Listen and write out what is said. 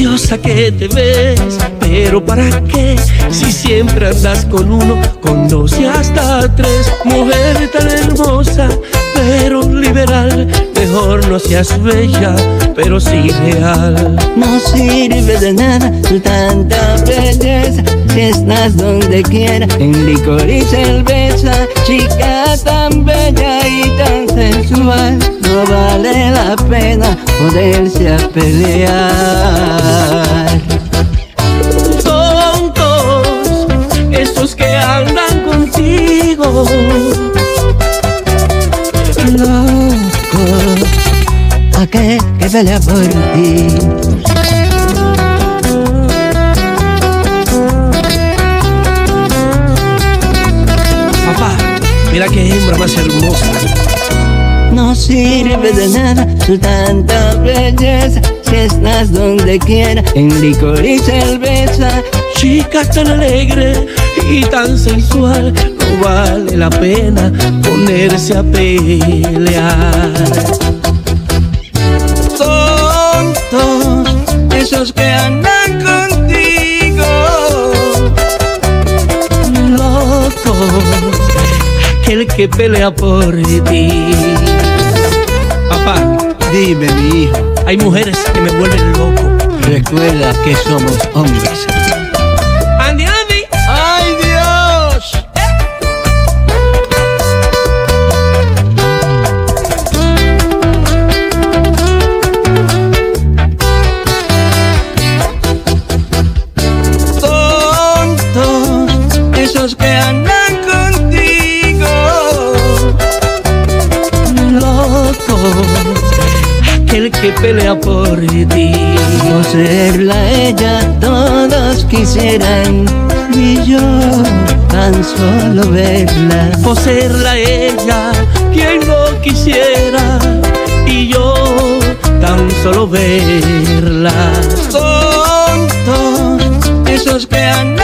te ves. Pero ¿para qué? Si siempre andas con uno, con dos y hasta tres. Mujer tan hermosa, pero liberal. Mejor no seas bella, pero sí real. No sirve de nada tanta belleza si estás donde quiera, en licor y cerveza. Chica tan bella y tan sensual, no vale la pena poderse a pelear. Tontos, esos que andan contigo. Loco, aquel que pelea por ti. Papá, mira qué hembra más hermosa. No sirve de nada su tanta belleza si estás donde quiera, en licor y cerveza. Chica tan alegre y tan sensual, no vale la pena ponerse a pelear. Tontos, esos que andan que pelea por ti. Papá, Dime, mi hijo, hay mujeres que me vuelven loco. recuerda que somos hombres. Andy, Andy. ¡Ay, Dios! Tontos, esos que andan que pelea por ti. Poseerla ella todos quisieran y yo tan solo verla. Poseerla ella, quien no quisiera, y yo tan solo verla. Tontos, esos que andan